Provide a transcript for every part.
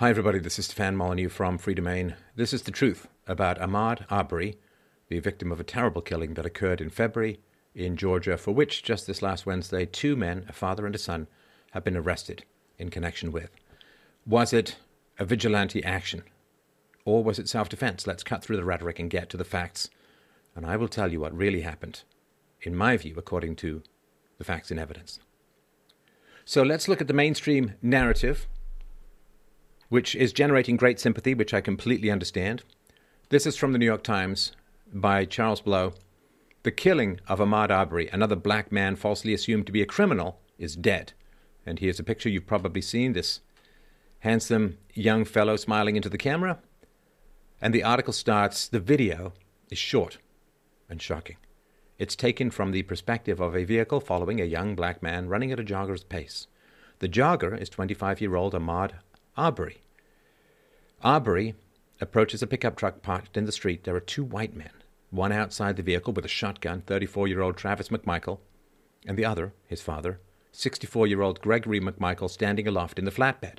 Hi, everybody. This is Stefan Molyneux from Freedomain. This is the truth about Ahmaud Arbery, the victim of a terrible killing that occurred in February in Georgia, for which just this last Wednesday, two men, a father and a son, have been arrested in connection with. Was it a vigilante action? Or was it self defense? Let's cut through the rhetoric and get to the facts. And I will tell you what really happened, in my view, according to the facts and evidence. So let's look at the mainstream narrative which is generating great sympathy, which I completely understand. This is from the New York Times by Charles Blow. The killing of Ahmaud Arbery, another black man falsely assumed to be a criminal, is dead. And here's a picture you've probably seen this handsome young fellow smiling into the camera. And the article starts the video is short and shocking. It's taken from the perspective of a vehicle following a young black man running at a jogger's pace. The jogger is 25 year old Ahmaud Arbery. Arbery approaches a pickup truck parked in the street. There are two white men, one outside the vehicle with a shotgun, 34 year old Travis McMichael, and the other, his father, 64 year old Gregory McMichael, standing aloft in the flatbed.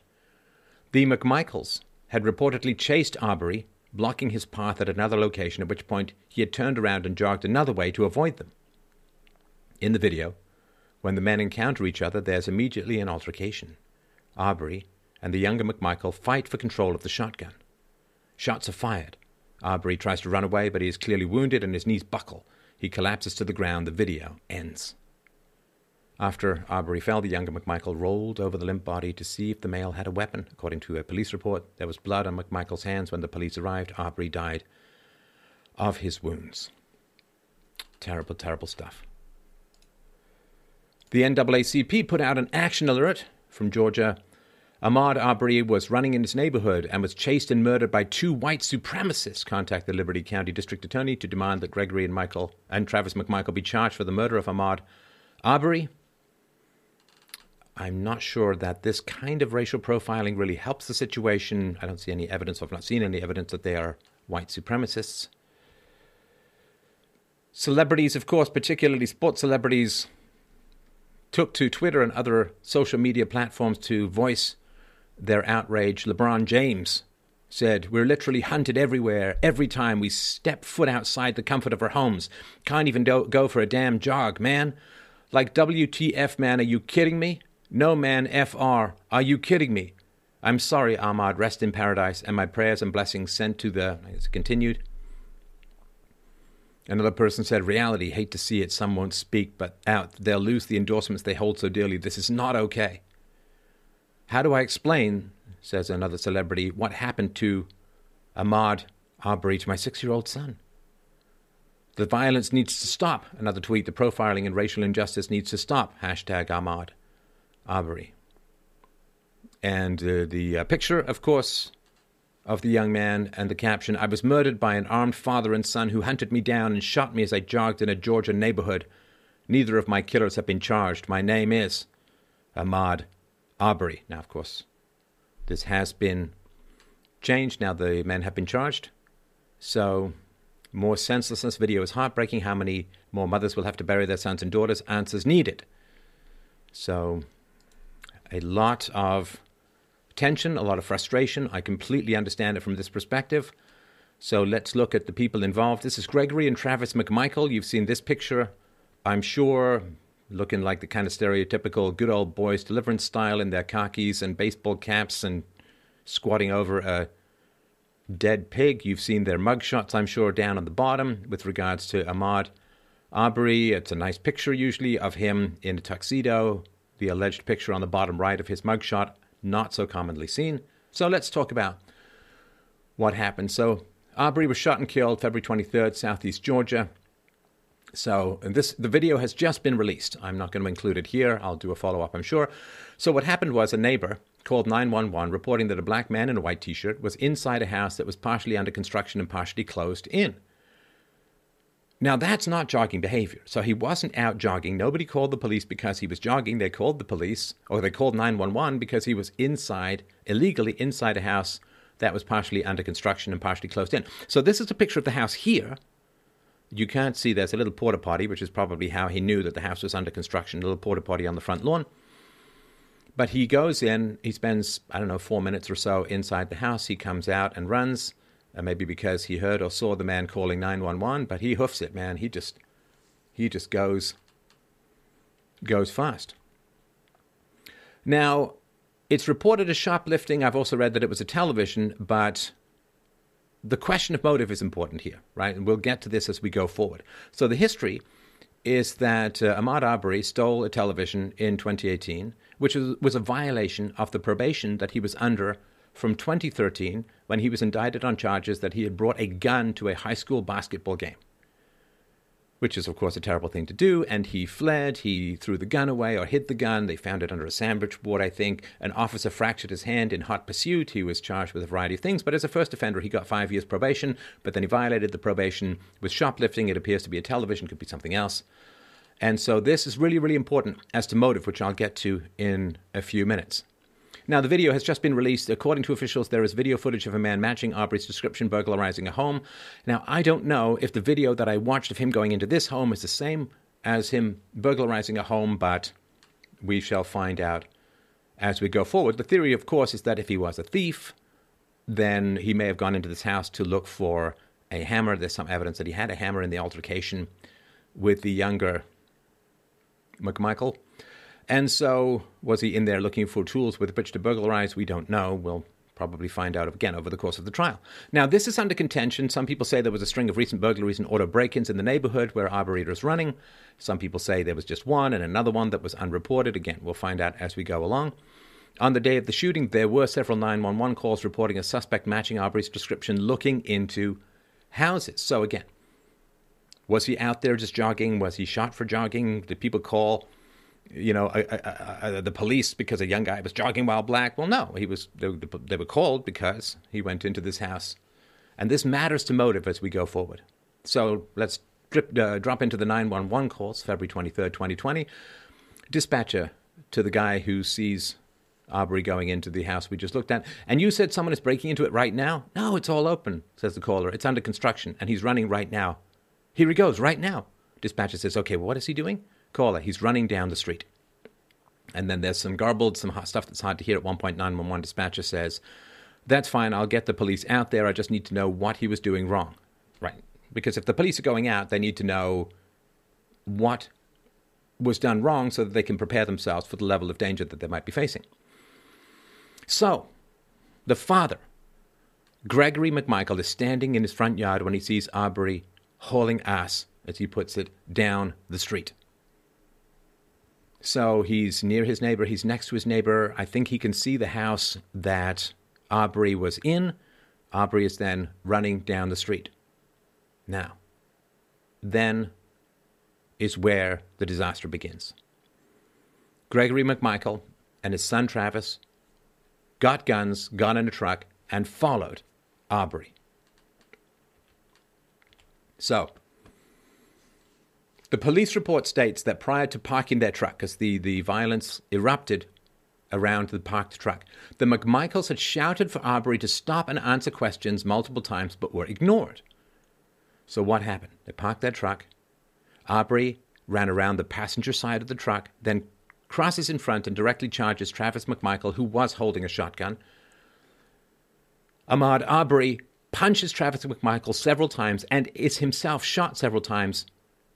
The McMichaels had reportedly chased Arbery, blocking his path at another location, at which point he had turned around and jogged another way to avoid them. In the video, when the men encounter each other, there's immediately an altercation. Arbery and the younger McMichael fight for control of the shotgun. Shots are fired. Arbery tries to run away, but he is clearly wounded and his knees buckle. He collapses to the ground. The video ends. After Arbery fell, the younger McMichael rolled over the limp body to see if the male had a weapon. According to a police report, there was blood on McMichael's hands when the police arrived. Arbery died of his wounds. Terrible, terrible stuff. The NAACP put out an action alert from Georgia Ahmaud Arbery was running in his neighborhood and was chased and murdered by two white supremacists. Contact the Liberty County District Attorney to demand that Gregory McMichael and Travis McMichael be charged for the murder of Ahmaud Arbery. I'm not sure that this kind of racial profiling really helps the situation. I don't see any evidence, I've not seen any evidence that they are white supremacists. Celebrities, of course, particularly sports celebrities, took to Twitter and other social media platforms to voice their outrage, LeBron James said, We're literally hunted everywhere every time we step foot outside the comfort of our homes. Can't even do- go for a damn jog, man. Like WTF, man, are you kidding me? No, man, FR, are you kidding me? I'm sorry, Ahmaud, rest in paradise, and my prayers and blessings sent to the. It's continued. Another person said, Reality, hate to see it, some won't speak, but out, they'll lose the endorsements they hold so dearly. This is not okay. How do I explain, says another celebrity, what happened to Ahmaud Arbery, to my six year old son? The violence needs to stop. Another tweet, the profiling and racial injustice needs to stop. Hashtag Ahmaud Arbery. And uh, the uh, picture, of course, of the young man and the caption I was murdered by an armed father and son who hunted me down and shot me as I jogged in a Georgia neighborhood. Neither of my killers have been charged. My name is Ahmaud Arbery. Now, of course, this has been changed. Now the men have been charged. So, more senselessness video is heartbreaking. How many more mothers will have to bury their sons and daughters? Answers needed. So, a lot of tension, a lot of frustration. I completely understand it from this perspective. So let's look at the people involved. This is Gregory and Travis McMichael. You've seen this picture, I'm sure, looking like the kind of stereotypical good old boys deliverance style in their khakis and baseball caps and squatting over a dead pig. You've seen their mugshots, I'm sure, down on the bottom with regards to Ahmaud Arbery. It's a nice picture, usually, of him in a tuxedo. The alleged picture on the bottom right of his mugshot, not so commonly seen. So let's talk about what happened. So Arbery was shot and killed February 23rd, southeast Georgia. So this the video has just been released. I'm not going to include it here. I'll do a follow up, I'm sure. So what happened was a neighbor called 911 reporting that a black man in a white t-shirt was inside a house that was partially under construction and partially closed in. Now that's not jogging behavior. So he wasn't out jogging. Nobody called the police because he was jogging. They called the police or they called 911 because he was inside illegally inside a house that was partially under construction and partially closed in. So this is a picture of the house here you can't see there's a little porta potty, which is probably how he knew that the house was under construction, a little porta potty on the front lawn. But he goes in, he spends, I don't know, four minutes or so inside the house. He comes out and runs, uh, maybe because he heard or saw the man calling 911, but he hoofs it, man. He just, he just goes, goes fast. Now, it's reported as shoplifting. I've also read that it was a television, but the question of motive is important here, right? And we'll get to this as we go forward. So the history is that uh, Ahmaud Arbery stole a television in 2018, which was, was a violation of the probation that he was under from 2013 when he was indicted on charges that he had brought a gun to a high school basketball game which is, of course, a terrible thing to do. And he fled. He threw the gun away or hid the gun. They found it under a sandwich board, I think. An officer fractured his hand in hot pursuit. He was charged with a variety of things. But as a first offender, he got five years probation. But then he violated the probation with shoplifting. It appears to be a television, could be something else. And so this is really, really important as to motive, which I'll get to in a few minutes. Now, the video has just been released. According to officials, there is video footage of a man matching Arbery's description burglarizing a home. Now, I don't know if the video that I watched of him going into this home is the same as him burglarizing a home, but we shall find out as we go forward. The theory, of course, is that if he was a thief, then he may have gone into this house to look for a hammer. There's some evidence that he had a hammer in the altercation with the younger McMichael. And so, was he in there looking for tools with which to burglarize? We don't know. We'll probably find out again over the course of the trial. Now, this is under contention. Some people say there was a string of recent burglaries and auto break ins in the neighborhood where Arbery was running. Some people say there was just one and another one that was unreported. Again, we'll find out as we go along. On the day of the shooting, there were several 911 calls reporting a suspect matching Arbery's description looking into houses. So, again, was he out there just jogging? Was he shot for jogging? Did people call? You know, the police because a young guy was jogging while black. Well, no, he was. They, they, were called because he went into this house, and this matters to motive as we go forward. So let's drip, uh, drop into the 911 calls, February 23rd, 2020. Dispatcher to the guy who sees Arbery going into the house we just looked at. And you said someone is breaking into it right now? No, it's all open, says the caller. It's under construction, and he's running right now. Here he goes, right now. Dispatcher says, okay, well, what is he doing? Caller. He's running down the street. And then there's some garbled, some stuff that's hard to hear at 1.911. Dispatcher says, That's fine. I'll get the police out there. I just need to know what he was doing wrong. Right. Because if the police are going out, they need to know what was done wrong so that they can prepare themselves for the level of danger that they might be facing. So, the father, Gregory McMichael, is standing in his front yard when he sees Arbery hauling ass, as he puts it, down the street. So he's near his neighbor, he's next to his neighbor. I think he can see the house that Aubrey was in. Aubrey is then running down the street. Now, then is where the disaster begins. Gregory McMichael and his son Travis got guns, got in a truck, and followed Aubrey. So, the police report states that prior to parking their truck, because the, the violence erupted around the parked truck, the McMichaels had shouted for Arbery to stop and answer questions multiple times but were ignored. So what happened? They parked their truck. Arbery ran around the passenger side of the truck, then crosses in front and directly charges Travis McMichael, who was holding a shotgun. Ahmaud Arbery punches Travis McMichael several times and is himself shot several times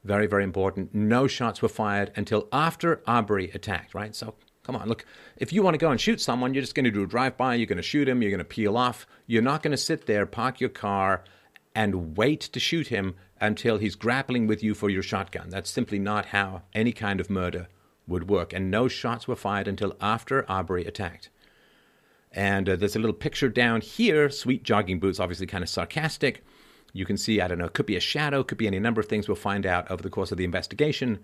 very, very important. No shots were fired until after Arbery attacked, right? So come on, look, if you want to go and shoot someone, you're just going to do a drive by, you're going to shoot him, you're going to peel off. You're not going to sit there, park your car, and wait to shoot him until he's grappling with you for your shotgun. That's simply not how any kind of murder would work. And no shots were fired until after Arbery attacked. And uh, there's a little picture down here, sweet jogging boots, obviously kind of sarcastic. You can see, I don't know, it could be a shadow, could be any number of things we'll find out over the course of the investigation.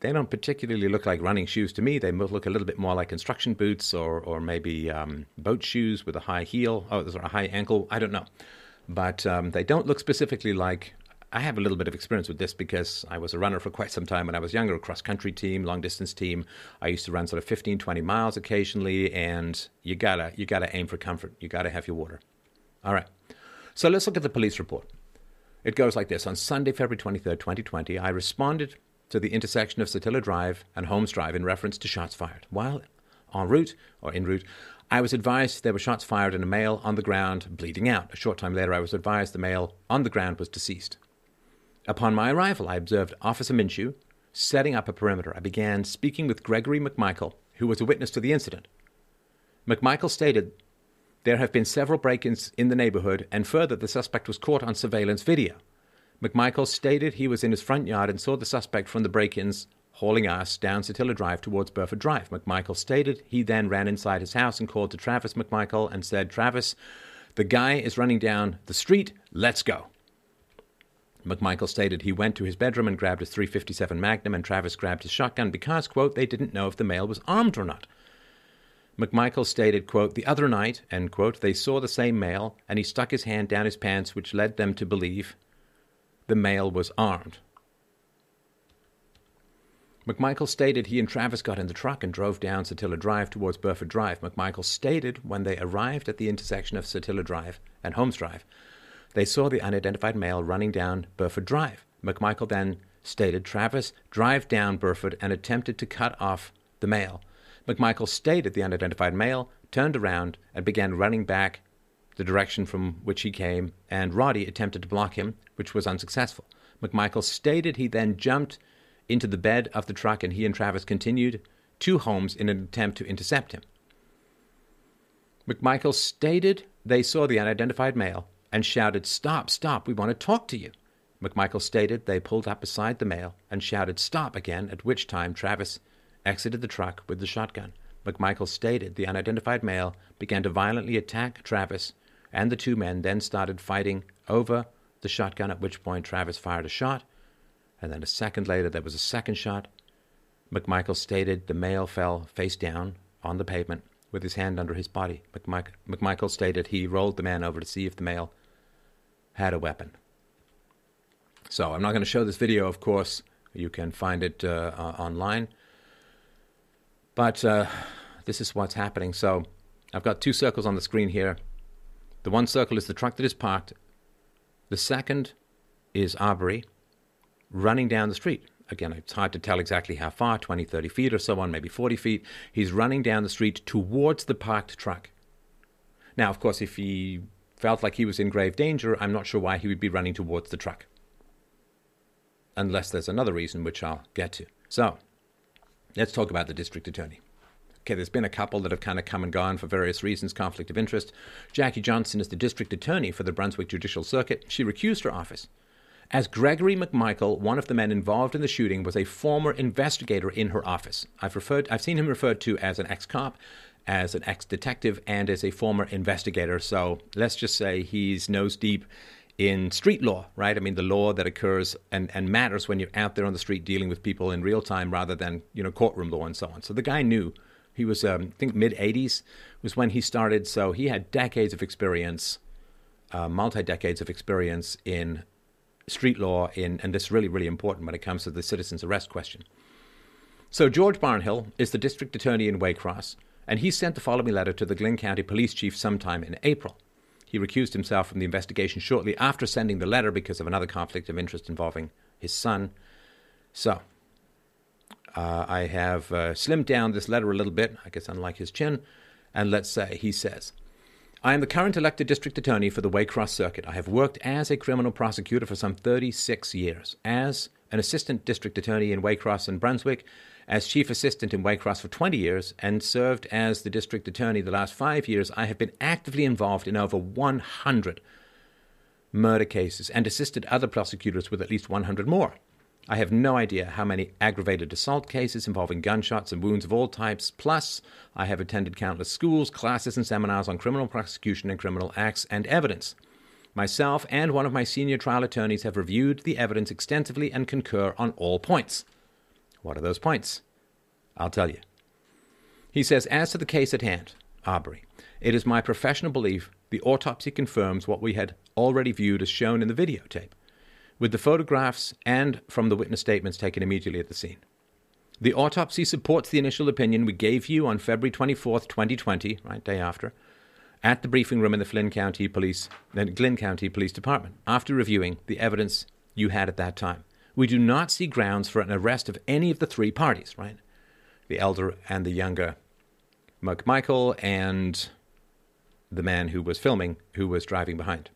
They don't particularly look like running shoes to me. They look a little bit more like construction boots or, or maybe um, boat shoes with a high heel. Oh, there's a high ankle. I don't know. But um, they don't look specifically like. I have a little bit of experience with this because I was a runner for quite some time when I was younger, a cross country team, long distance team. I used to run sort of 15, 20 miles occasionally, and you gotta you gotta aim for comfort. You gotta have your water. All right. So let's look at the police report. It goes like this On Sunday, February 23, 2020, I responded to the intersection of Satilla Drive and Holmes Drive in reference to shots fired. While en route or en route, I was advised there were shots fired and a male on the ground bleeding out. A short time later, I was advised the male on the ground was deceased. Upon my arrival, I observed Officer Minshew setting up a perimeter. I began speaking with Gregory McMichael, who was a witness to the incident. McMichael stated there have been several break ins in the neighborhood, and further, the suspect was caught on surveillance video. McMichael stated he was in his front yard and saw the suspect from the break ins hauling ass down Satilla Drive towards Burford Drive. McMichael stated he then ran inside his house and called to Travis McMichael and said, Travis, the guy is running down the street, let's go. McMichael stated he went to his bedroom and grabbed his 357 Magnum, and Travis grabbed his shotgun because, quote, they didn't know if the male was armed or not. McMichael stated, quote, the other night, end quote, they saw the same male, and he stuck his hand down his pants, which led them to believe the male was armed. McMichael stated he and Travis got in the truck and drove down Satilla Drive towards Burford Drive. McMichael stated when they arrived at the intersection of Satilla Drive and Holmes Drive, they saw the unidentified male running down Burford Drive. McMichael then stated Travis drive down Burford and attempted to cut off the male. McMichael stated the unidentified male turned around and began running back the direction from which he came, and Roddy attempted to block him, which was unsuccessful. McMichael stated he then jumped into the bed of the truck, and he and Travis continued to Holmes in an attempt to intercept him. McMichael stated they saw the unidentified male and shouted, Stop, stop, we want to talk to you. McMichael stated they pulled up beside the male and shouted, Stop again, at which time Travis exited the truck with the shotgun. McMichael stated the unidentified male began to violently attack Travis, and the two men then started fighting over the shotgun, at which point Travis fired a shot and then a second later there was a second shot. McMichael stated the male fell face down on the pavement with his hand under his body. McMichael, McMichael stated he rolled the man over to see if the male had a weapon. So I'm not going to show this video, of course. You can find it uh, uh, online. But uh, this is what's happening. So I've got two circles on the screen here. The one circle is the truck that is parked. The second is Arbery, running down the street. Again, it's hard to tell exactly how far 20, 30 feet or so on, maybe 40 feet. He's running down the street towards the parked truck. Now, of course, if he felt like he was in grave danger, I'm not sure why he would be running towards the truck. Unless there's another reason, which I'll get to. So, let's talk about the district attorney. Okay, there's been a couple that have kind of come and gone for various reasons, conflict of interest. Jackie Johnson is the district attorney for the Brunswick Judicial Circuit. She recused her office as Gregory McMichael, one of the men involved in the shooting, was a former investigator in her office. I've referred, I've seen him referred to as an ex-cop, as an ex-detective, and as a former investigator. So let's just say he's nose deep in street law, right? I mean, the law that occurs and, and matters when you're out there on the street dealing with people in real time rather than, you know, courtroom law and so on. So the guy knew. He was, um, I think, mid 80s was when he started. So he had decades of experience, uh, multi decades of experience in street law in, and this is really, really important when it comes to the citizen's arrest question. So, George Barnhill is the district attorney in Waycross, and he sent the following letter to the Glynn County Police Chief sometime in April. He recused himself from the investigation shortly after sending the letter because of another conflict of interest involving his son. So, uh, I have uh, slimmed down this letter a little bit, I guess unlike his chin, and let's say he says, I am the current elected district attorney for the Waycross Circuit. I have worked as a criminal prosecutor for some 36 years, as an assistant district attorney in Waycross and Brunswick, as chief assistant in Waycross for 20 years, and served as the district attorney the last five years. I have been actively involved in over 100 murder cases and assisted other prosecutors with at least 100 more. I have no idea how many aggravated assault cases involving gunshots and wounds of all types. Plus, I have attended countless schools, classes, and seminars on criminal prosecution and criminal acts and evidence. Myself and one of my senior trial attorneys have reviewed the evidence extensively and concur on all points. What are those points? I'll tell you. He says, as to the case at hand, Arbery, it is my professional belief the autopsy confirms what we had already viewed as shown in the videotape with the photographs and from the witness statements taken immediately at the scene. The autopsy supports the initial opinion we gave you on February 24th, 2020, right, day after, at the briefing room in the Flynn County Police, Glynn County Police Department, after reviewing the evidence you had at that time. We do not see grounds for an arrest of any of the three parties, right? The elder and the younger McMichael and the man who was filming, who was driving behind.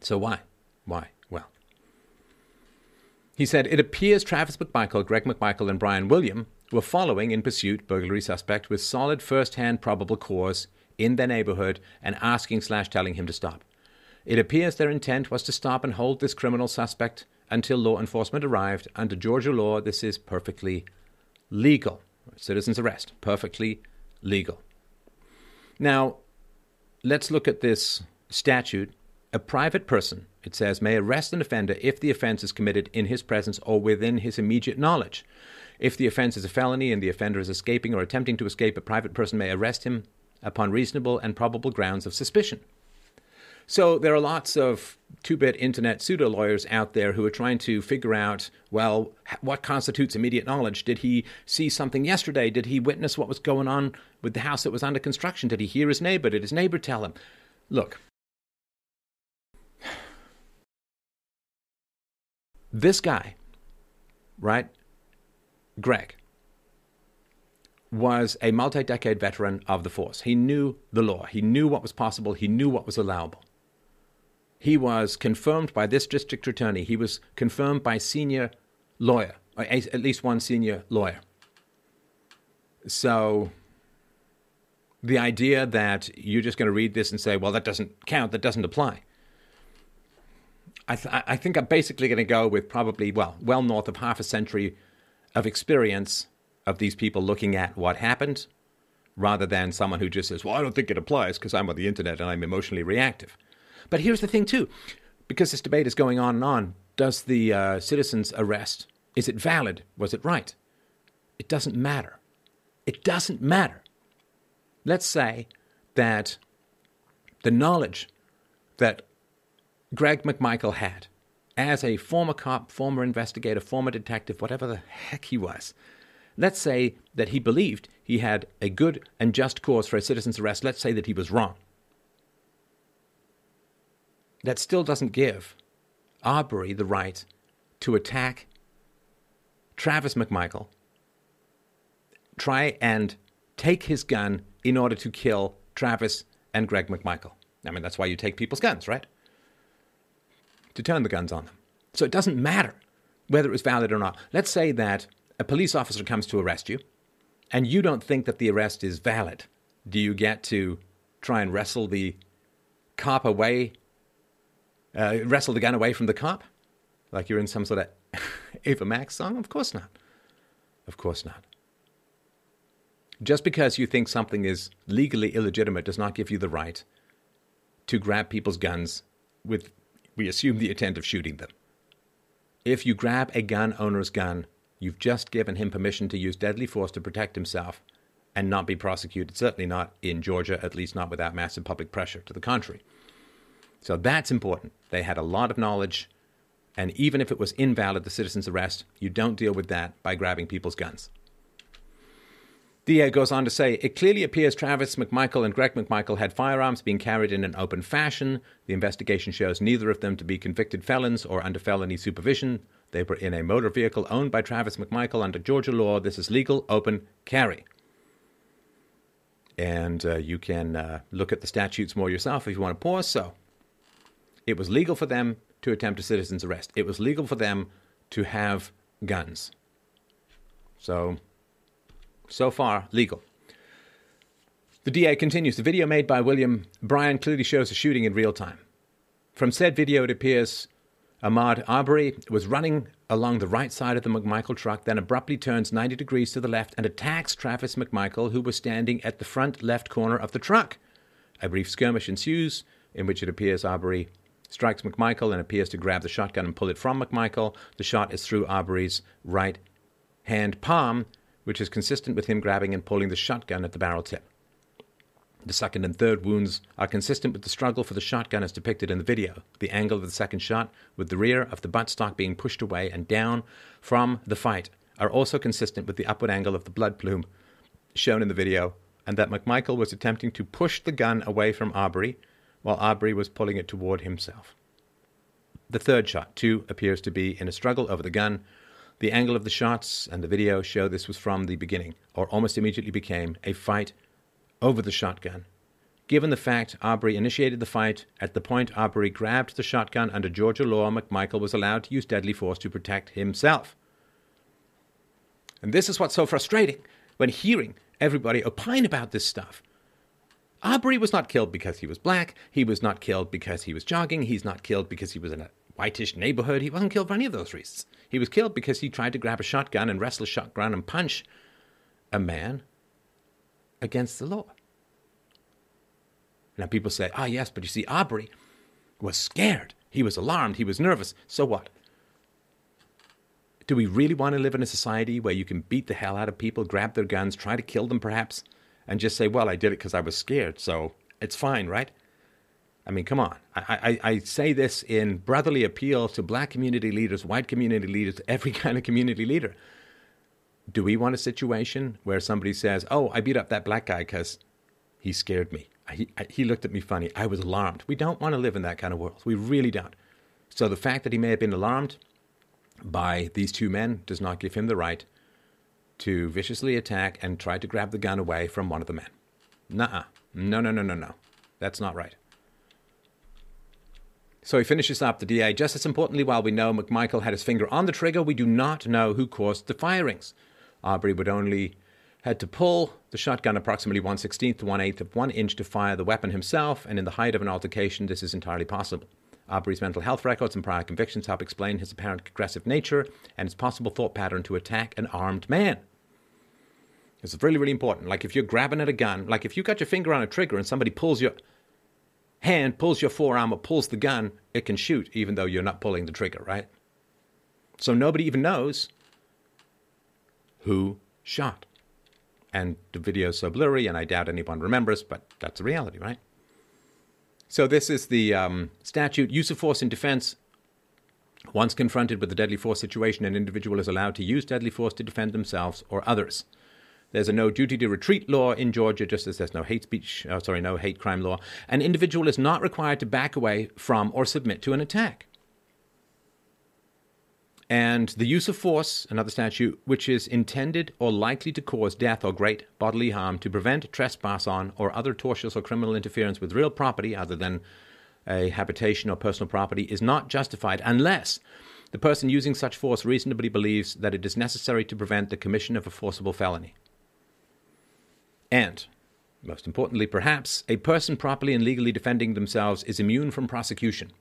So why? Why? Well, he said it appears Travis McMichael, Greg McMichael, and Brian William were following in pursuit burglary suspect with solid first-hand probable cause in their neighborhood and asking slash telling him to stop. It appears their intent was to stop and hold this criminal suspect until law enforcement arrived. Under Georgia law, this is perfectly legal. Citizen's arrest, perfectly legal. Now, let's look at this statute. A private person, it says, may arrest an offender if the offense is committed in his presence or within his immediate knowledge. If the offense is a felony and the offender is escaping or attempting to escape, a private person may arrest him upon reasonable and probable grounds of suspicion. So there are lots of two bit internet pseudo lawyers out there who are trying to figure out well, what constitutes immediate knowledge? Did he see something yesterday? Did he witness what was going on with the house that was under construction? Did he hear his neighbor? Did his neighbor tell him? Look, this guy, right? Greg, was a multi decade veteran of the force. He knew the law, he knew what was possible, he knew what was allowable. He was confirmed by this district attorney. He was confirmed by senior lawyer, or at least one senior lawyer. So the idea that you're just going to read this and say, well, that doesn't count, that doesn't apply. I, th- I think I'm basically going to go with probably, well, well north of half a century of experience of these people looking at what happened rather than someone who just says, well, I don't think it applies because I'm on the internet and I'm emotionally reactive. But here's the thing, too, because this debate is going on and on. Does the uh, citizen's arrest is it valid? Was it right? It doesn't matter. It doesn't matter. Let's say that the knowledge that Greg McMichael had as a former cop, former investigator, former detective, whatever the heck he was, let's say that he believed he had a good and just cause for a citizen's arrest. Let's say that he was wrong that still doesn't give Arbery the right to attack Travis McMichael, try and take his gun in order to kill Travis and Greg McMichael. I mean, that's why you take people's guns, right? To turn the guns on them. So it doesn't matter whether it was valid or not. Let's say that a police officer comes to arrest you and you don't think that the arrest is valid. Do you get to try and wrestle the cop away uh, wrestle the gun away from the cop? Like you're in some sort of Ava Max song? Of course not. Of course not. Just because you think something is legally illegitimate does not give you the right to grab people's guns with, we assume, the intent of shooting them. If you grab a gun owner's gun, you've just given him permission to use deadly force to protect himself and not be prosecuted, certainly not in Georgia, at least not without massive public pressure to the contrary. So that's important. They had a lot of knowledge, and even if it was invalid, the citizen's arrest, you don't deal with that by grabbing people's guns. DA goes on to say, it clearly appears Travis McMichael and Greg McMichael had firearms being carried in an open fashion. The investigation shows neither of them to be convicted felons or under felony supervision. They were in a motor vehicle owned by Travis McMichael under Georgia law. This is legal open carry. And uh, you can uh, look at the statutes more yourself if you want to pause. So it was legal for them to attempt a citizen's arrest. It was legal for them to have guns. So, so far, legal. The DA continues The video made by William Bryan clearly shows the shooting in real time. From said video, it appears Ahmaud Arbery was running along the right side of the McMichael truck, then abruptly turns 90 degrees to the left and attacks Travis McMichael, who was standing at the front left corner of the truck. A brief skirmish ensues, in which it appears Arbery strikes McMichael and appears to grab the shotgun and pull it from McMichael. The shot is through Arbery's right hand palm, which is consistent with him grabbing and pulling the shotgun at the barrel tip. The second and third wounds are consistent with the struggle for the shotgun as depicted in the video. The angle of the second shot, with the rear of the buttstock being pushed away and down from the fight, are also consistent with the upward angle of the blood plume shown in the video, and that McMichael was attempting to push the gun away from Arbery, while Arbery was pulling it toward himself. The third shot, too, appears to be in a struggle over the gun. The angle of the shots and the video show this was from the beginning, or almost immediately became, a fight over the shotgun. Given the fact Arbery initiated the fight, at the point Arbery grabbed the shotgun under Georgia law, McMichael was allowed to use deadly force to protect himself. And this is what's so frustrating when hearing everybody opine about this stuff. Arbery was not killed because he was black. He was not killed because he was jogging. He's not killed because he was in a whitish neighborhood. He wasn't killed for any of those reasons. He was killed because he tried to grab a shotgun and wrestle a shotgun and punch a man against the law. Now people say, ah, yes, but you see, Aubrey was scared. He was alarmed. He was nervous. So what? Do we really want to live in a society where you can beat the hell out of people, grab their guns, try to kill them perhaps, and just say, well, I did it because I was scared, so it's fine, right? I mean, come on. I, I, I, say this in brotherly appeal to black community leaders, white community leaders, every kind of community leader. Do we want a situation where somebody says, oh, I beat up that black guy because he scared me? He, he looked at me funny. I was alarmed. We don't want to live in that kind of world. We really don't. So the fact that he may have been alarmed by these two men does not give him the right to viciously attack and try to grab the gun away from one of the men. Nuh-uh. No, no, no, no, no. That's not right. So he finishes up the DA. Just as importantly, while we know McMichael had his finger on the trigger, we do not know who caused the firings. Arbery would only had to pull the shotgun approximately 1 16th to 1 8th of 1 inch to fire the weapon himself, and in the height of an altercation, this is entirely possible. Arbery's mental health records and prior convictions help explain his apparent aggressive nature and his possible thought pattern to attack an armed man. It's really, really important. Like if you're grabbing at a gun, like if you got your finger on a trigger and somebody pulls your hand, pulls your forearm, or pulls the gun, it can shoot even though you're not pulling the trigger, right? So nobody even knows who shot. And the video's so blurry, and I doubt anyone remembers, but that's the reality, right? So this is the um, statute use of force in defense. Once confronted with a deadly force situation, an individual is allowed to use deadly force to defend themselves or others. There's a no duty to retreat law in Georgia, just as there's no hate speech, uh, sorry, no hate crime law. An individual is not required to back away from or submit to an attack. And the use of force, another statute, which is intended or likely to cause death or great bodily harm to prevent trespass on or other tortious or criminal interference with real property other than a habitation or personal property, is not justified unless the person using such force reasonably believes that it is necessary to prevent the commission of a forcible felony. And, most importantly, perhaps, a person properly and legally defending themselves is immune from prosecution.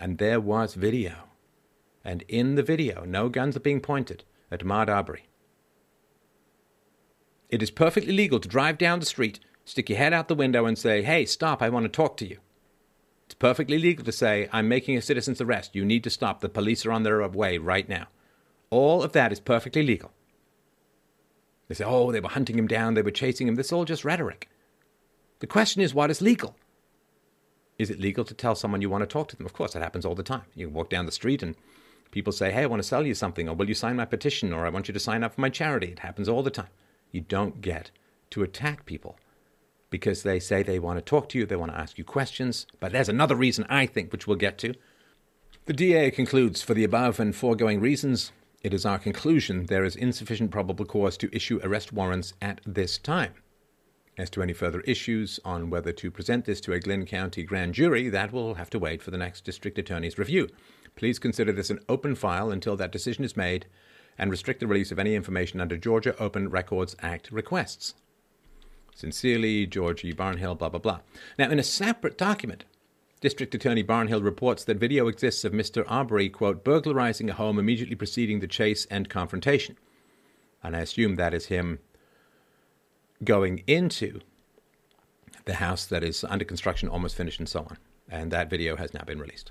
And there was video and in the video, no guns are being pointed at Ahmaud Arbery. It is perfectly legal to drive down the street, stick your head out the window, and say, Hey, stop, I want to talk to you. It's perfectly legal to say, I'm making a citizen's arrest. You need to stop. The police are on their way right now. All of that is perfectly legal. They say, oh, they were hunting him down, they were chasing him. This is all just rhetoric. The question is, what is legal? Is it legal to tell someone you want to talk to them? Of course, that happens all the time. You walk down the street and People say, hey, I want to sell you something, or will you sign my petition, or I want you to sign up for my charity. It happens all the time. You don't get to attack people because they say they want to talk to you, they want to ask you questions. But there's another reason, I think, which we'll get to. The DA concludes for the above and foregoing reasons, it is our conclusion there is insufficient probable cause to issue arrest warrants at this time. As to any further issues on whether to present this to a Glynn County grand jury, that will have to wait for the next district attorney's review. Please consider this an open file until that decision is made and restrict the release of any information under Georgia Open Records Act requests. Sincerely, George E. Barnhill, blah, blah, blah. Now, in a separate document, District Attorney Barnhill reports that video exists of Mr. Arbery, quote, burglarizing a home immediately preceding the chase and confrontation. And I assume that is him going into the house that is under construction, almost finished, and so on. And that video has now been released.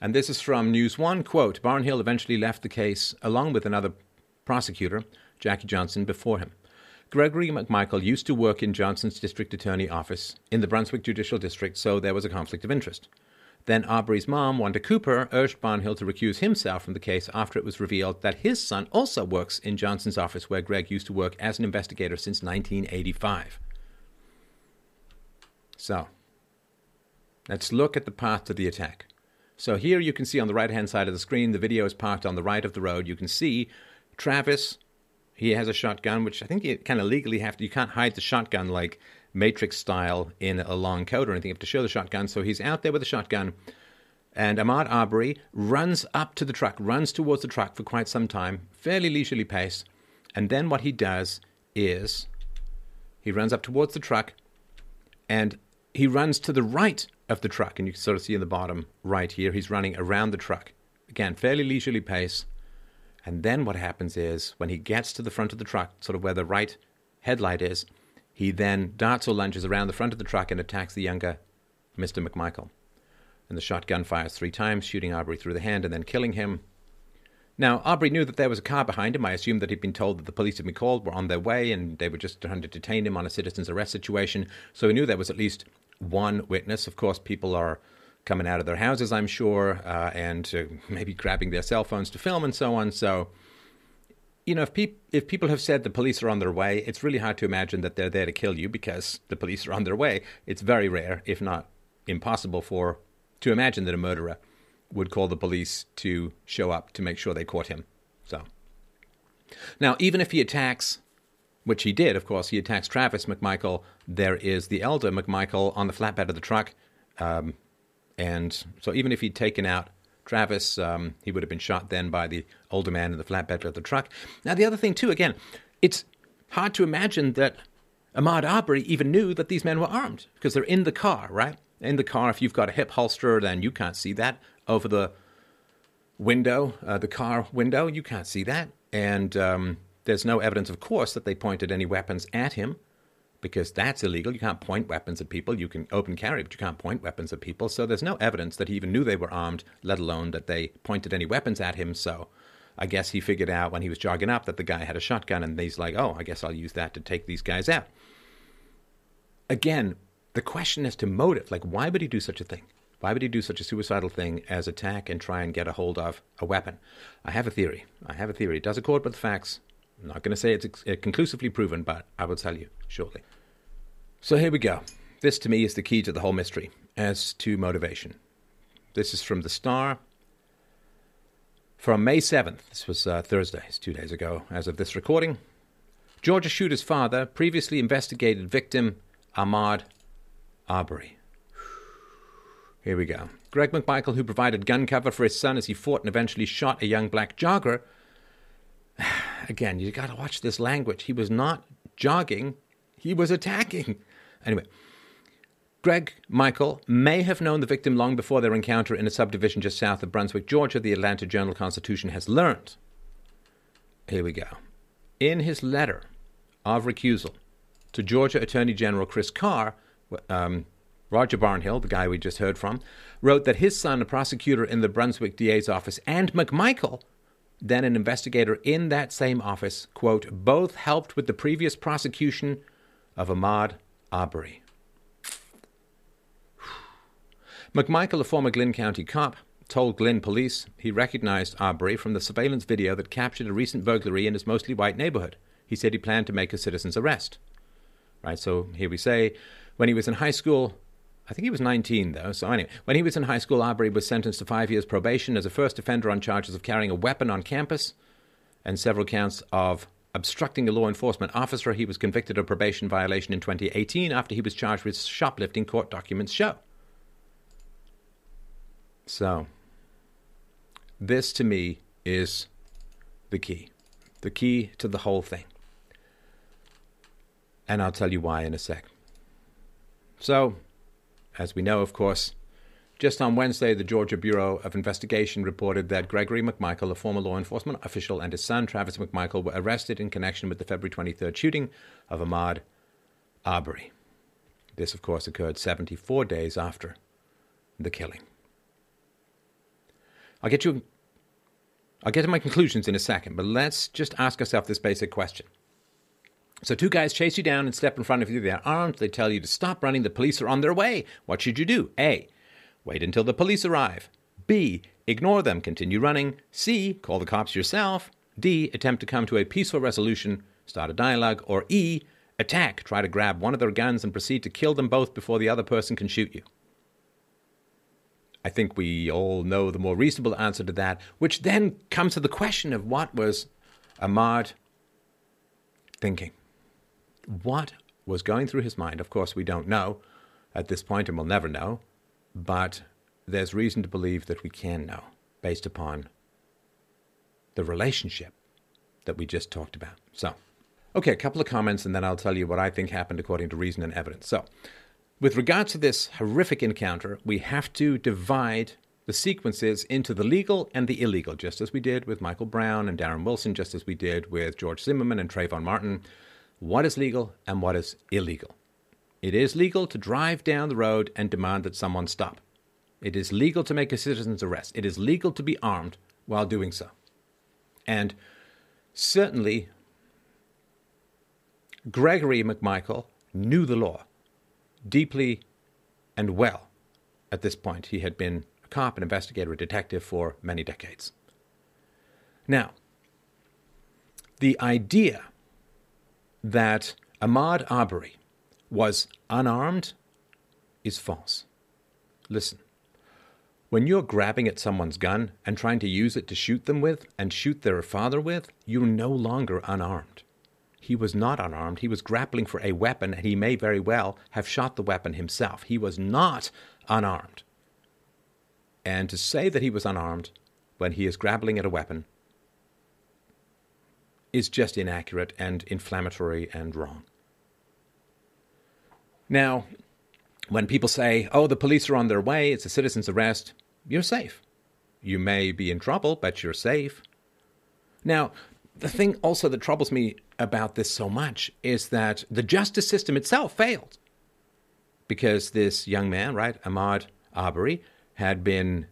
And this is from News One. Quote Barnhill eventually left the case along with another prosecutor, Jackie Johnson, before him. Gregory McMichael used to work in Johnson's district attorney office in the Brunswick Judicial District, so there was a conflict of interest. Then Aubrey's mom, Wanda Cooper, urged Barnhill to recuse himself from the case after it was revealed that his son also works in Johnson's office, where Greg used to work as an investigator since 1985. So, let's look at the path to the attack. So here you can see on the right hand side of the screen, the video is parked on the right of the road. You can see Travis. He has a shotgun, which I think you kind of legally have to. You can't hide the shotgun like Matrix style in a long coat or anything. You have to show the shotgun. So he's out there with a shotgun. And Ahmaud Arbery runs up to the truck, runs towards the truck for quite some time, fairly leisurely pace. And then what he does is he runs up towards the truck and he runs to the right of the truck. And you can sort of see in the bottom right here, he's running around the truck. Again, fairly leisurely pace. And then what happens is when he gets to the front of the truck, sort of where the right headlight is, he then darts or lunges around the front of the truck and attacks the younger Mr. McMichael and the shotgun fires three times, shooting Arbery through the hand and then killing him. Now, Arbery knew that there was a car behind him. I assumed that he'd been told that the police had been called, were on their way, and they were just trying to detain him on a citizen's arrest situation. So he knew there was at least one witness. Of course, people are coming out of their houses, I'm sure, uh, and maybe grabbing their cell phones to film and so on. So, you know, if, if people have said the police are on their way, it's really hard to imagine that they're there to kill you because the police are on their way. It's very rare, if not impossible, for to imagine that a murderer would call the police to show up to make sure they caught him. So, now even if he attacks, which he did, of course, he attacks Travis McMichael. There is the elder McMichael on the flatbed of the truck, um, and so even if he'd taken out Travis, um, he would have been shot then by the older man in the flatbed of the truck. Now the other thing too, again, it's hard to imagine that Ahmaud Arbery even knew that these men were armed because they're in the car, right? in the car. If you've got a hip holster, then you can't see that over the window, uh, the car window. You can't see that. And um, there's no evidence, of course, that they pointed any weapons at him because that's illegal. You can't point weapons at people. You can open carry, but you can't point weapons at people. So there's no evidence that he even knew they were armed, let alone that they pointed any weapons at him. So I guess he figured out when he was jogging up that the guy had a shotgun, and he's like, oh, I guess I'll use that to take these guys out. Again, the question as to motive, like why would he do such a thing? Why would he do such a suicidal thing as attack and try and get a hold of a weapon? I have a theory. I have a theory. It does accord with the facts. I'm not going to say it's uh, conclusively proven, but I will tell you shortly. So here we go. This to me is the key to the whole mystery as to motivation. This is from the Star. From May 7th, this was uh, Thursday, it's two days ago as of this recording. Georgia shooter's father, previously investigated victim Ahmaud Arbery. Here we go. Greg McMichael, who provided gun cover for his son as he fought and eventually shot a young black jogger. Again, you got to watch this language. He was not jogging, he was attacking. Anyway, Greg Michael may have known the victim long before their encounter in a subdivision just south of Brunswick, Georgia, the Atlanta Journal Constitution has learned. Here we go. In his letter of recusal to Georgia Attorney General Chris Carr, um, Roger Barnhill, the guy we just heard from, wrote that his son, a prosecutor in the Brunswick DA's office, and McMichael, then an investigator in that same office, quote, both helped with the previous prosecution of Ahmaud Arbery. McMichael, a former Glynn County cop, told Glynn police he recognized Arbery from the surveillance video that captured a recent burglary in his mostly white neighborhood. He said he planned to make a citizen's arrest. Right, so here we say when he was in high school, I think he was 19 though. So anyway, when he was in high school, Arbery was sentenced to five years probation as a first offender on charges of carrying a weapon on campus and several counts of obstructing a law enforcement officer. He was convicted of probation violation in 2018 after he was charged with shoplifting. Court documents show. So, this to me is the key, the key to the whole thing. And I'll tell you why in a sec. So, as we know, of course, just on Wednesday, the Georgia Bureau of Investigation reported that Gregory McMichael, a former law enforcement official, and his son, Travis McMichael, were arrested in connection with the February 23rd shooting of Ahmaud Arbery. This, of course, occurred 74 days after the killing. I'll get you. I'll get to my conclusions in a second, but let's just ask ourselves this basic question. So two guys chase you down and step in front of you. They're armed. They tell you to stop running. The police are on their way. What should you do? A. Wait until the police arrive. B. Ignore them. Continue running. C. Call the cops yourself. D. Attempt to come to a peaceful resolution. Start a dialogue. Or E. Attack. Try to grab one of their guns and proceed to kill them both before the other person can shoot you. I think we all know the more reasonable answer to that, which then comes to the question of what was Ahmaud thinking? What was going through his mind? Of course, we don't know at this point and we'll never know, but there's reason to believe that we can know based upon the relationship that we just talked about. So, okay, a couple of comments and then I'll tell you what I think happened according to reason and evidence. So, with regard to this horrific encounter, we have to divide the sequences into the legal and the illegal, just as we did with Michael Brown and Darren Wilson, just as we did with George Zimmerman and Trayvon Martin. What is legal and what is illegal? It is legal to drive down the road and demand that someone stop. It is legal to make a citizen's arrest. It is legal to be armed while doing so. And certainly, Gregory McMichael knew the law deeply and well at this point. He had been a cop, an investigator, a detective for many decades. Now, the idea that Ahmaud Arbery was unarmed is false. Listen, when you're grabbing at someone's gun and trying to use it to shoot them with and shoot their father with, you're no longer unarmed. He was not unarmed. He was grappling for a weapon, and he may very well have shot the weapon himself. He was not unarmed. And to say that he was unarmed when he is grappling at a weapon is just inaccurate and inflammatory and wrong. Now, when people say, oh, the police are on their way, it's a citizen's arrest, you're safe. You may be in trouble, but you're safe. Now, the thing also that troubles me about this so much is that the justice system itself failed. Because this young man, right, Ahmaud Arbery, had been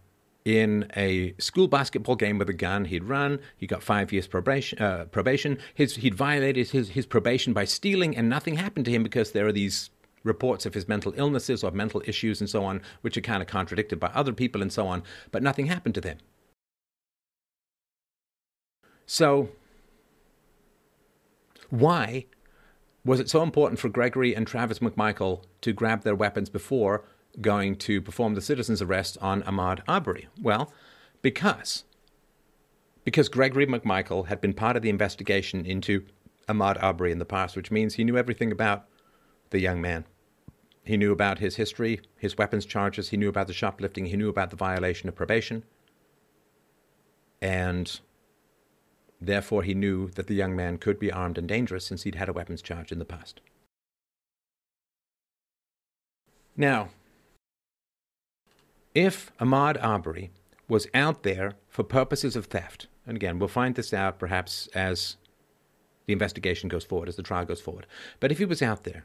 in a school basketball game with a gun. He'd run. He got five years probation. Uh, probation. His, he'd violated his, his probation by stealing, and nothing happened to him because there are these reports of his mental illnesses or mental issues and so on, which are kind of contradicted by other people and so on. But nothing happened to them. So why was it so important for Gregory and Travis McMichael to grab their weapons before going to perform the citizen's arrest on Ahmaud Arbery? Well, because because Gregory McMichael had been part of the investigation into Ahmaud Arbery in the past, which means he knew everything about the young man. He knew about his history, his weapons charges, he knew about the shoplifting, he knew about the violation of probation. And Therefore, he knew that the young man could be armed and dangerous since he'd had a weapons charge in the past. Now, if Ahmaud Arbery was out there for purposes of theft, and again, we'll find this out perhaps as the investigation goes forward, as the trial goes forward, but if he was out there,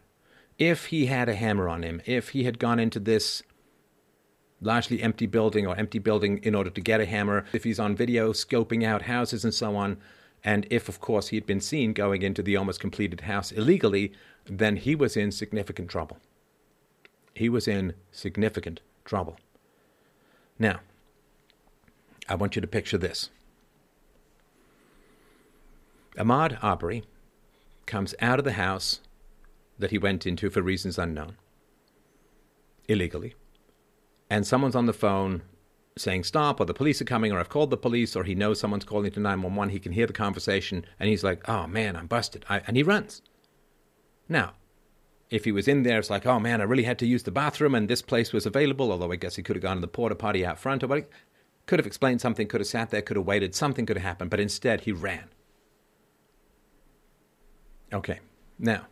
if he had a hammer on him, if he had gone into this largely empty building or empty building in order to get a hammer, if he's on video scoping out houses and so on, and if, of course, he had been seen going into the almost completed house illegally, then he was in significant trouble. He was in significant trouble. Now, I want you to picture this. Ahmaud Arbery comes out of the house that he went into for reasons unknown, illegally. And someone's on the phone saying stop or the police are coming or I've called the police or he knows someone's calling to 911 he can hear the conversation. And he's like oh man I'm busted. I, and he runs. Now if he was in there it's like oh man I really had to use the bathroom and this place was available although I guess he could have gone to the porta potty out front or what could have explained something could have sat there could have waited something could have happened but instead he ran. Okay now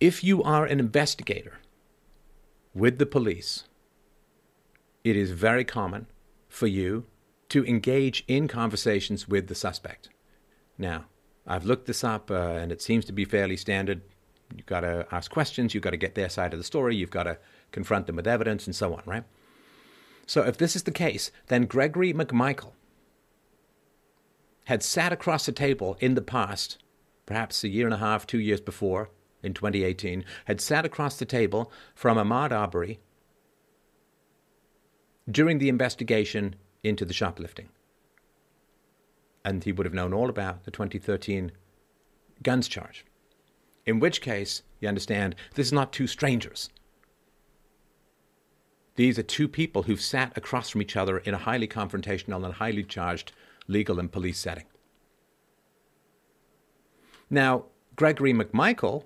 if you are an investigator with the police, it is very common for you to engage in conversations with the suspect. Now, I've looked this up uh, and it seems to be fairly standard. You've got to ask questions, you've got to get their side of the story, you've got to confront them with evidence, and so on, right? So, if this is the case, then Gregory McMichael had sat across the table in the past, perhaps a year and a half, two years before, in 2018 had sat across the table from Ahmaud Arbery during the investigation into the shoplifting. And he would have known all about the 2013 guns charge. In which case, you understand, this is not two strangers. These are two people who've sat across from each other in a highly confrontational and highly charged legal and police setting. Now, Gregory McMichael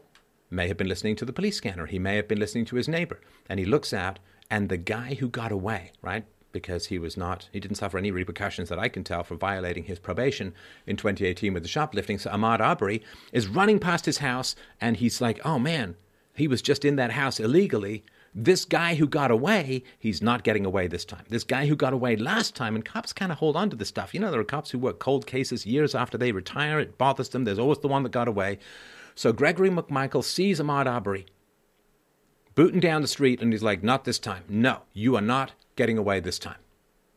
may have been listening to the police scanner. He may have been listening to his neighbor. And he looks out, and the guy who got away, right? Because he was not, he didn't suffer any repercussions that I can tell for violating his probation in 2018 with the shoplifting. So Ahmaud Arbery is running past his house, and he's like, oh man, he was just in that house illegally. This guy who got away, he's not getting away this time. This guy who got away last time, and cops kind of hold on to this stuff. You know, there are cops who work cold cases years after they retire. It bothers them. There's always the one that got away. So Gregory McMichael sees Ahmaud Arbery booting down the street, and he's like, Not this time. No, you are not getting away this time.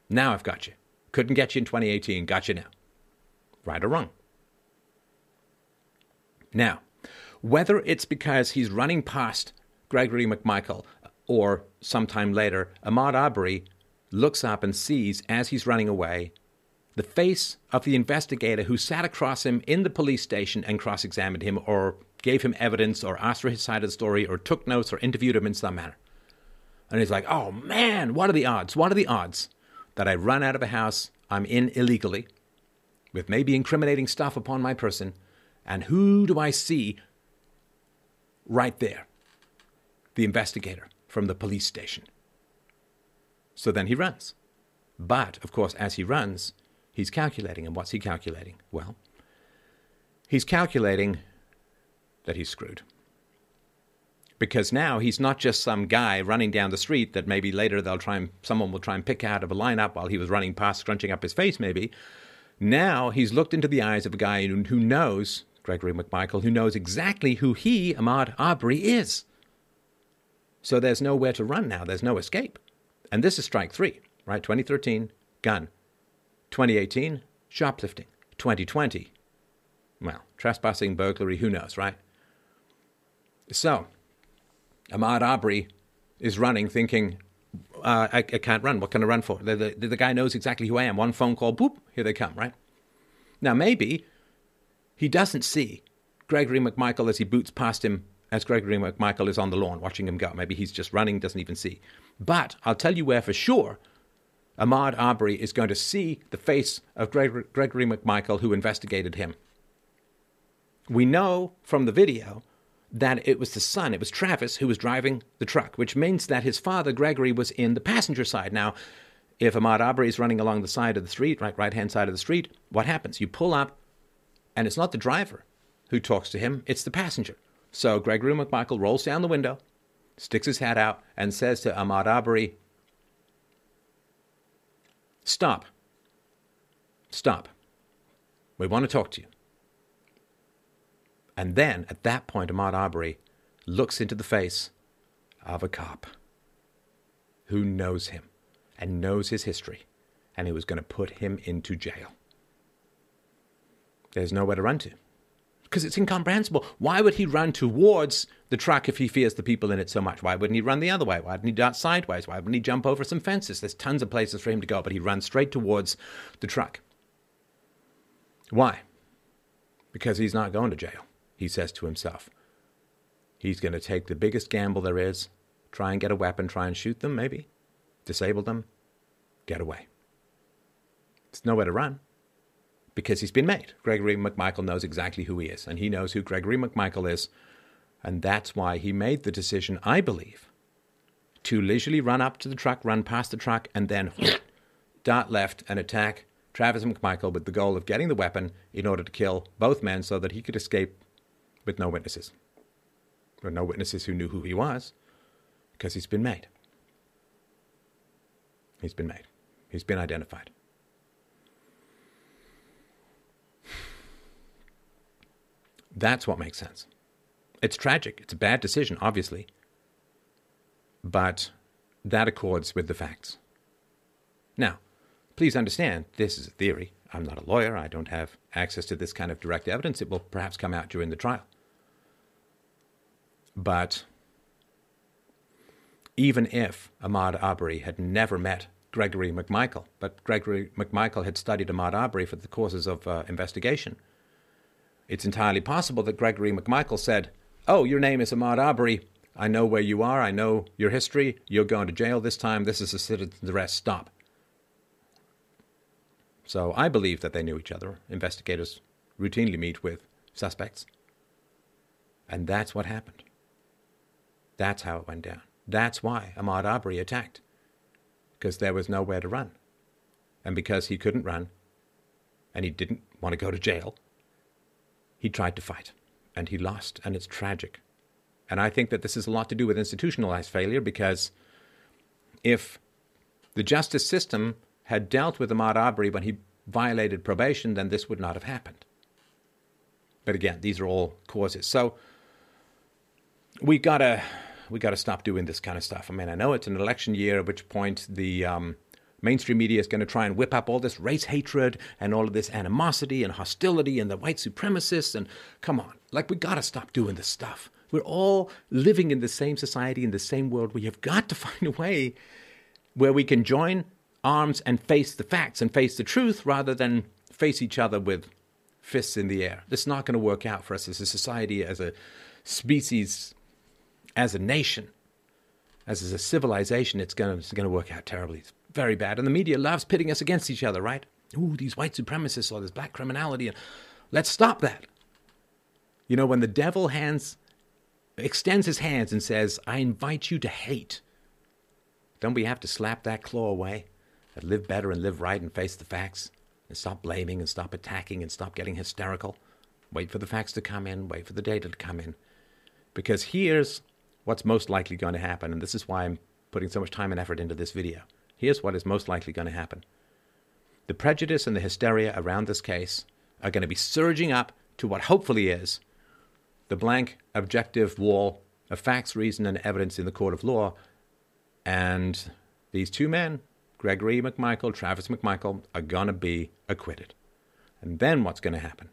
Now I've got you. Couldn't get you in 2018, got you now. Right or wrong? Now, whether it's because he's running past Gregory McMichael or sometime later, Ahmaud Arbery looks up and sees, as he's running away, the face of the investigator who sat across him in the police station and cross examined him, or gave him evidence, or asked for his side of the story, or took notes, or interviewed him in some manner. And he's like, oh man, what are the odds? What are the odds that I run out of a house I'm in illegally, with maybe incriminating stuff upon my person, and who do I see right there? The investigator from the police station. So then he runs. But, of course, as he runs, he's calculating. And what's he calculating? Well, he's calculating that he's screwed. Because now he's not just some guy running down the street that maybe later they'll try and someone will try and pick out of a lineup while he was running past, scrunching up his face, maybe. Now he's looked into the eyes of a guy who knows, Gregory McMichael, who knows exactly who he, Ahmaud Arbery, is. So there's nowhere to run now. There's no escape. And this is strike three, right? 2013, gun. 2018, shoplifting. 2020, well, trespassing, burglary, who knows, right? So, Ahmaud Arbery is running thinking, uh, I, I, can't run. What can I run for? The, the, the guy knows exactly who I am. One phone call, boop, here they come, right? Now, maybe he doesn't see Gregory McMichael as he boots past him as Gregory McMichael is on the lawn watching him go. Maybe he's just running, doesn't even see. But I'll tell you where for sure Ahmaud Arbery is going to see the face of Gregory McMichael who investigated him. We know from the video that it was the son, it was Travis, who was driving the truck, which means that his father, Gregory, was in the passenger side. Now, if Ahmaud Arbery is running along the side of the street, right, right hand side of the street, what happens? You pull up, and it's not the driver who talks to him, it's the passenger. So Gregory McMichael rolls down the window, sticks his hat out, and says to Ahmaud Arbery, Stop. Stop. We want to talk to you. And then, at that point, Ahmaud Arbery looks into the face of a cop who knows him and knows his history and who was going to put him into jail. There's nowhere to run to because it's incomprehensible. Why would he run towards the truck if he fears the people in it so much? Why wouldn't he run the other way? Why wouldn't he dart sideways? Why wouldn't he jump over some fences? There's tons of places for him to go, but he runs straight towards the truck. Why? Because he's not going to jail, he says to himself. He's going to take the biggest gamble there is, try and get a weapon, try and shoot them, maybe, disable them, get away. There's nowhere to run because he's been made. Gregory McMichael knows exactly who he is, and he knows who Gregory McMichael is. And that's why he made the decision, I believe, to leisurely run up to the truck, run past the truck, and then dart left and attack Travis McMichael with the goal of getting the weapon in order to kill both men so that he could escape with no witnesses. Or no witnesses who knew who he was, because he's been made. He's been made. He's been identified. That's what makes sense. It's tragic. It's a bad decision, obviously. But that accords with the facts. Now, please understand this is a theory. I'm not a lawyer. I don't have access to this kind of direct evidence. It will perhaps come out during the trial. But even if Ahmaud Arbery had never met Gregory McMichael, but Gregory McMichael had studied Ahmaud Arbery for the courses of uh, investigation, it's entirely possible that Gregory McMichael said, Oh, your name is Ahmaud Arbery. I know where you are. I know your history. You're going to jail this time. This is a citizen's arrest. Stop. So I believe that they knew each other. Investigators routinely meet with suspects. And that's what happened. That's how it went down. That's why Ahmaud Arbery attacked. Because there was nowhere to run. And because he couldn't run, and he didn't want to go to jail, he tried to fight. And he lost, and it's tragic. And I think that this has a lot to do with institutionalized failure because if the justice system had dealt with Ahmaud Arbery when he violated probation, then this would not have happened. But again, these are all causes. So we gotta we gotta stop doing this kind of stuff. I mean, I know it's an election year, at which point the um, mainstream media is going to try and whip up all this race hatred and all of this animosity and hostility and the white supremacists. And come on, like we gotta stop doing this stuff. We're all living in the same society, in the same world. We have got to find a way where we can join arms and face the facts and face the truth rather than face each other with fists in the air. Is not going to work out for us as a society, as a species, as a nation, as a civilization. It's going to, it's going to work out terribly. Very bad. And the media loves pitting us against each other, right? Ooh, these white supremacists or this black criminality. And let's stop that. You know, when the devil hands extends his hands and says, I invite you to hate, don't we have to slap that claw away and live better and live right and face the facts and stop blaming and stop attacking and stop getting hysterical? Wait for the facts to come in, wait for the data to come in. Because here's what's most likely going to happen, and this is why I'm putting so much time and effort into this video. Here's what is most likely going to happen the prejudice and the hysteria around this case are going to be surging up to what hopefully is the blank objective wall of facts, reason, and evidence in the court of law. And these two men, Gregory McMichael, Travis McMichael, are going to be acquitted. And then what's going to happen?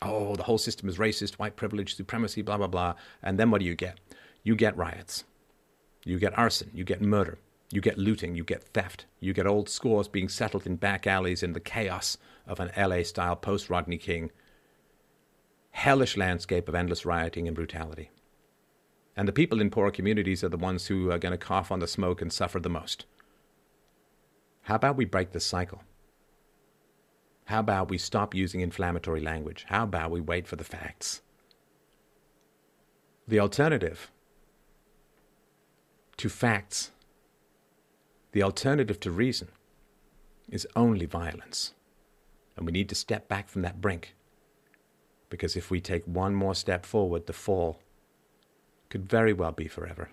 Oh, the whole system is racist, white privilege, supremacy, blah, blah, blah. And then what do you get? You get riots. You get arson. You get murder. You get looting. You get theft. You get old scores being settled in back alleys in the chaos of an LA style post Rodney King hellish landscape of endless rioting and brutality. And the people in poorer communities are the ones who are going to cough on the smoke and suffer the most. How about we break this cycle? How about we stop using inflammatory language? How about we wait for the facts? The alternative to facts, the alternative to reason, is only violence. And we need to step back from that brink because if we take one more step forward, the fall could very well be forever.